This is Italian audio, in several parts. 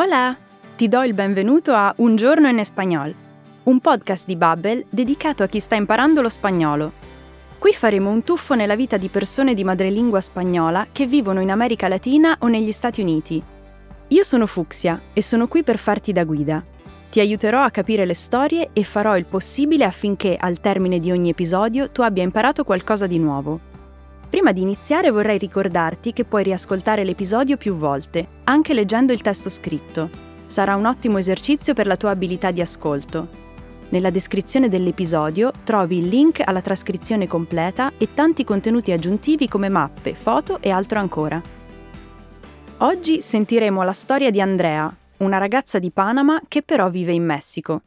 Hola! Ti do il benvenuto a Un giorno in espagnol, un podcast di Babbel dedicato a chi sta imparando lo spagnolo. Qui faremo un tuffo nella vita di persone di madrelingua spagnola che vivono in America Latina o negli Stati Uniti. Io sono Fuxia e sono qui per farti da guida. Ti aiuterò a capire le storie e farò il possibile affinché al termine di ogni episodio tu abbia imparato qualcosa di nuovo. Prima di iniziare vorrei ricordarti che puoi riascoltare l'episodio più volte, anche leggendo il testo scritto. Sarà un ottimo esercizio per la tua abilità di ascolto. Nella descrizione dell'episodio trovi il link alla trascrizione completa e tanti contenuti aggiuntivi come mappe, foto e altro ancora. Oggi sentiremo la storia di Andrea, una ragazza di Panama che però vive in Messico.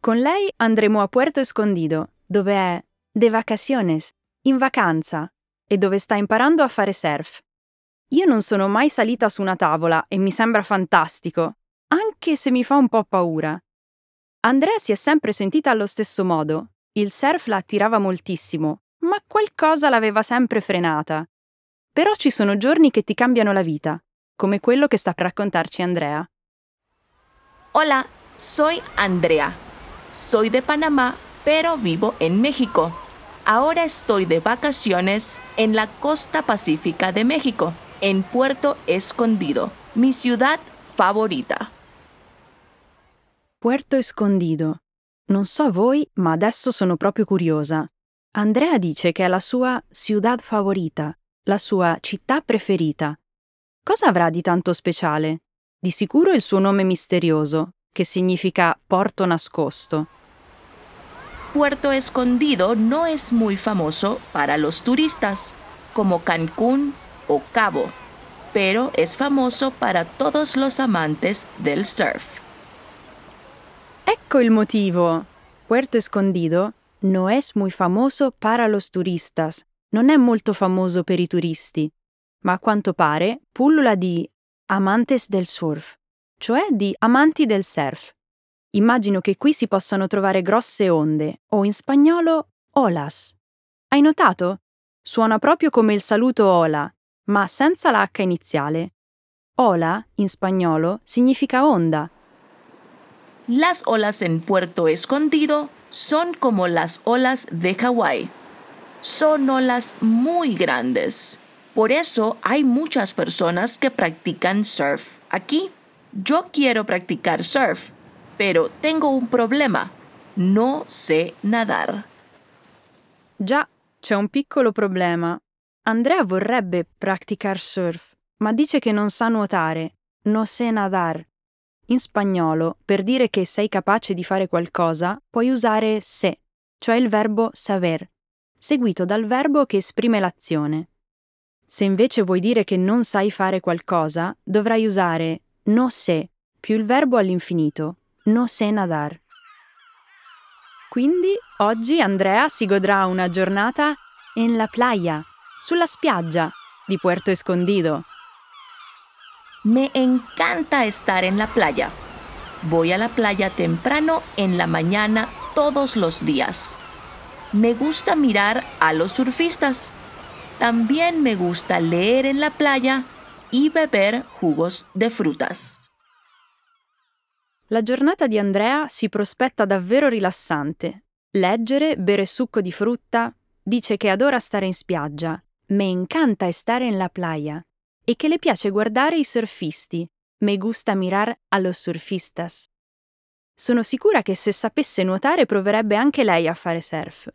Con lei andremo a Puerto Escondido, dove è de vacaciones, in vacanza, e dove sta imparando a fare surf. Io non sono mai salita su una tavola e mi sembra fantastico, anche se mi fa un po' paura. Andrea si è sempre sentita allo stesso modo. Il surf la attirava moltissimo, ma qualcosa l'aveva sempre frenata. Però ci sono giorni che ti cambiano la vita, come quello che sta per raccontarci Andrea. Hola, soy Andrea. Soy de Panamá, pero vivo en México. Ahora estoy de vacaciones en la costa pacífica de México, en Puerto Escondido, mi ciudad favorita. Puerto Escondido. Non so voi, ma adesso sono proprio curiosa. Andrea dice che è la sua ciudad favorita, la sua città preferita. Cosa avrà di tanto speciale? Di sicuro il suo nome misterioso, che significa porto nascosto. Puerto Escondido no es muy famoso para los turistas, como Cancún o Cabo, pero es famoso para todos los amantes del surf. Ecco il motivo. Puerto Escondido no es muy famoso para los turistas, non è molto famoso per i turisti, ma a quanto pare pullula di amantes del surf, cioè di amanti del surf. Immagino che qui si possano trovare grosse onde, o in spagnolo olas. Hai notato? Suona proprio come il saluto hola, ma senza la H iniziale. Ola, in spagnolo, significa onda. Las olas en Puerto Escondido son como las olas de Hawái. Son olas muy grandes. Por eso hay muchas personas que practican surf aquí. Yo quiero practicar surf, pero tengo un problema. No sé nadar. Già, c'è un piccolo problema. Andrea vorrebbe praticar surf, ma dice che non sa nuotare, no sé nadar. In spagnolo, per dire che sei capace di fare qualcosa, puoi usare se, cioè il verbo saber, seguito dal verbo che esprime l'azione. Se invece vuoi dire che non sai fare qualcosa, dovrai usare no sé più il verbo all'infinito, no sé nadar. Quindi oggi Andrea si godrà una giornata en la playa, sulla spiaggia di Puerto Escondido. Me encanta estar en la playa. Voy a la playa temprano en la mañana todos los días. Me gusta mirar a los surfistas. También me gusta leer en la playa y beber jugos de frutas. La giornata di Andrea si prospetta davvero rilassante. Leggere, bere succo di frutta, dice che adora stare in spiaggia. Me encanta stare en la playa. E che le piace guardare i surfisti. Me gusta mirar a los surfistas. Sono sicura che se sapesse nuotare proverebbe anche lei a fare surf.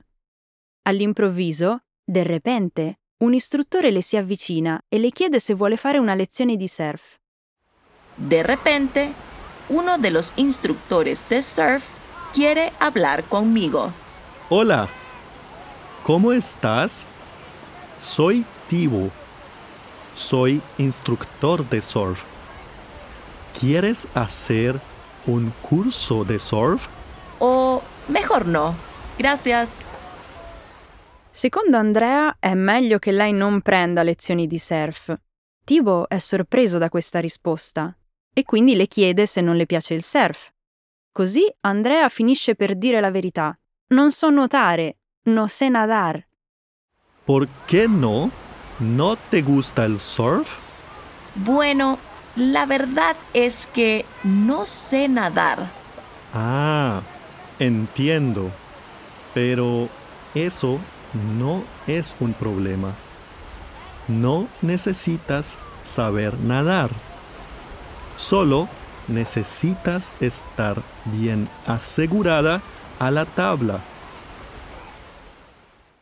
All'improvviso, de repente, un istruttore le si avvicina e le chiede se vuole fare una lezione di surf. De repente, uno de los instructores de surf quiere hablar conmigo. Hola, ¿cómo estás? Soy Tibu. Soy instructor de surf. ¿Quieres hacer un curso de surf? O mejor no. Gracias. Secondo Andrea è meglio che lei non prenda lezioni di surf. Tibo è sorpreso da questa risposta e quindi le chiede se non le piace il surf. Così Andrea finisce per dire la verità. Non so nuotare, no sé nadar. ¿Por qué no? ¿No te gusta el surf? Bueno, La verdad es que no sé nadar. Ah, entiendo. Pero eso no es un problema. No necesitas saber nadar. Solo necesitas estar bien assicurata alla tabla.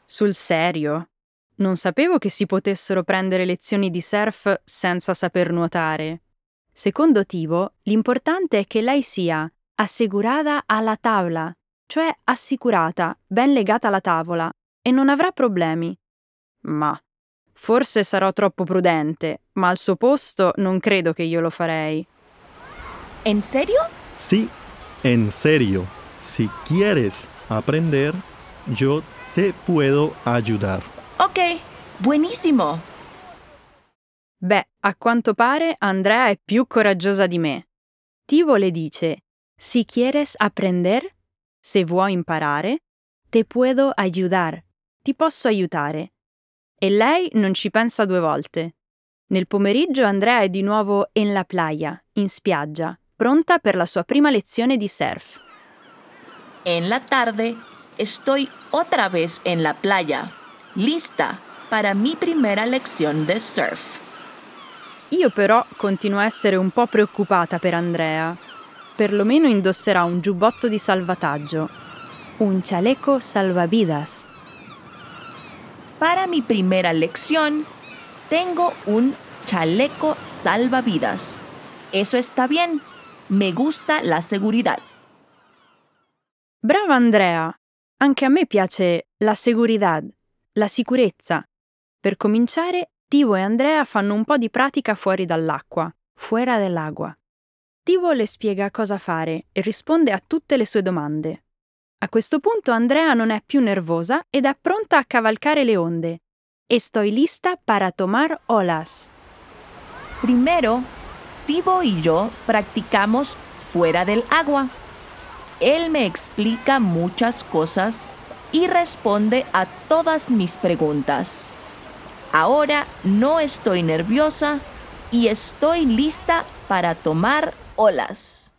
Sul serio? Non sapevo che si potessero prendere lezioni di surf senza saper nuotare. Secondo Tivo, l'importante è che lei sia assicurata alla tavola, cioè assicurata, ben legata alla tavola, e non avrà problemi. Ma forse sarò troppo prudente, ma al suo posto non credo che io lo farei. ¿En serio? Sí, en serio. Si quieres aprender, yo te puedo ayudar. Ok, buenísimo. Beh, a quanto pare Andrea è più coraggiosa di me. Tivo le dice: Si quieres aprender, se vuoi imparare, te puedo ayudar. Ti posso aiutare. E lei non ci pensa due volte. Nel pomeriggio Andrea è di nuovo en la playa, in spiaggia, pronta per la sua prima lezione di surf. En la tarde estoy otra vez en la playa, lista para mi primera lección de surf. Io però continuo a essere un po' preoccupata per Andrea. Perlomeno indosserà un giubbotto di salvataggio. Un chaleco salvavidas. Para mi primera lección tengo un chaleco salvavidas. Eso está bien. Me gusta la seguridad. Brava Andrea! Anche a me piace la seguridad, la sicurezza. Per cominciare, Tivo e Andrea fanno un po' di pratica fuori dall'acqua, fuera dell'agua. Tivo le spiega cosa fare e risponde a tutte le sue domande. A questo punto Andrea non è più nervosa ed è pronta a cavalcare le onde. Estoy lista para tomar olas. Primero, Tivo y yo practicamos fuera del agua. Él me explica muchas cosas y responde a todas mis preguntas. Ahora no estoy nerviosa y estoy lista para tomar olas.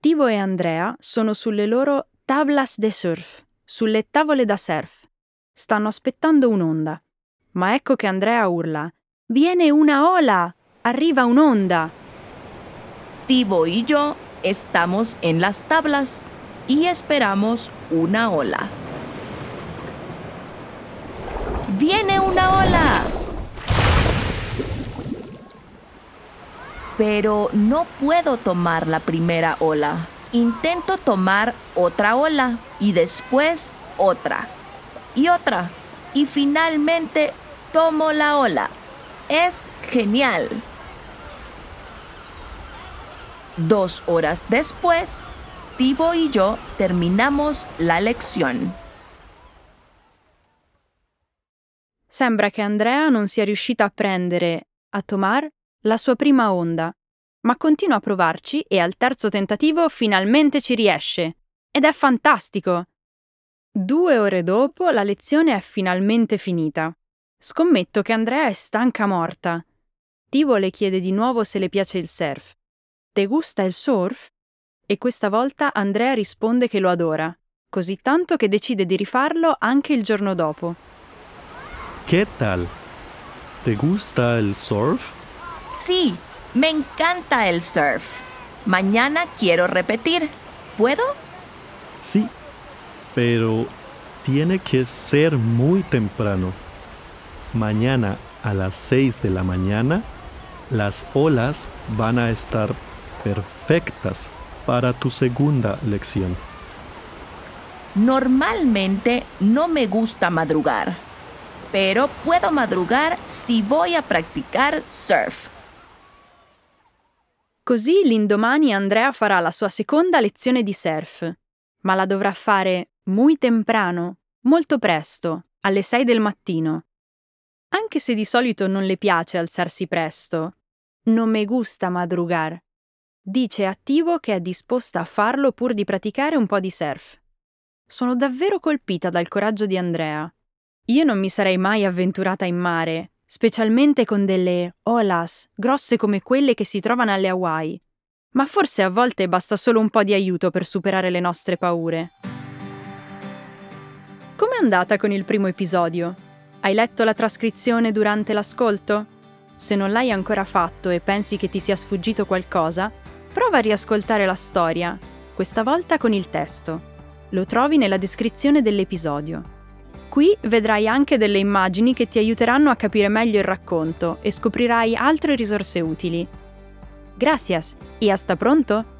Tivo e Andrea sono sulle loro tablas de surf, sulle tavole da surf. Stanno aspettando un'onda. Ma ecco che Andrea urla: Viene una ola! Arriva un'onda! Tivo y yo estamos en las tablas y esperamos una ola. ¡Viene una ola! Pero no puedo tomar la primera ola. Intento tomar otra ola y después otra y otra. Y finalmente tomo la ola. Es genial. Dos horas después, Tibo y yo terminamos la lección. Sembra che Andrea non sia riuscita a prendere, a tomar, la sua prima onda, ma continua a provarci e al terzo tentativo finalmente ci riesce. Ed è fantastico! Due ore dopo la lezione è finalmente finita. Scommetto che Andrea è stanca morta. Tivo le chiede di nuovo se le piace il surf. Te gusta il surf? E questa volta Andrea risponde che lo adora, così tanto che decide di rifarlo anche il giorno dopo. ¿Qué tal? ¿Te gusta el surf? Sí, me encanta el surf. Mañana quiero repetir. ¿Puedo? Sí, pero tiene que ser muy temprano. Mañana a las 6 de la mañana, las olas van a estar perfectas para tu segunda lección. Normalmente no me gusta madrugar, pero puedo madrugar si voy a practicar surf. Così l'indomani Andrea farà la sua seconda lezione di surf, ma la dovrà fare muy temprano, molto presto, alle 6 del mattino. Anche se di solito non le piace alzarsi presto, non me gusta madrugar. Dice attivo che è disposta a farlo pur di praticare un po' di surf. Sono davvero colpita dal coraggio di Andrea. Io non mi sarei mai avventurata in mare, specialmente con delle olas grosse come quelle che si trovano alle Hawaii. Ma forse a volte basta solo un po' di aiuto per superare le nostre paure. Com'è andata con il primo episodio? Hai letto la trascrizione durante l'ascolto? Se non l'hai ancora fatto e pensi che ti sia sfuggito qualcosa, prova a riascoltare la storia, questa volta con il testo. Lo trovi nella descrizione dell'episodio. Qui vedrai anche delle immagini che ti aiuteranno a capire meglio il racconto e scoprirai altre risorse utili. Gracias e hasta pronto!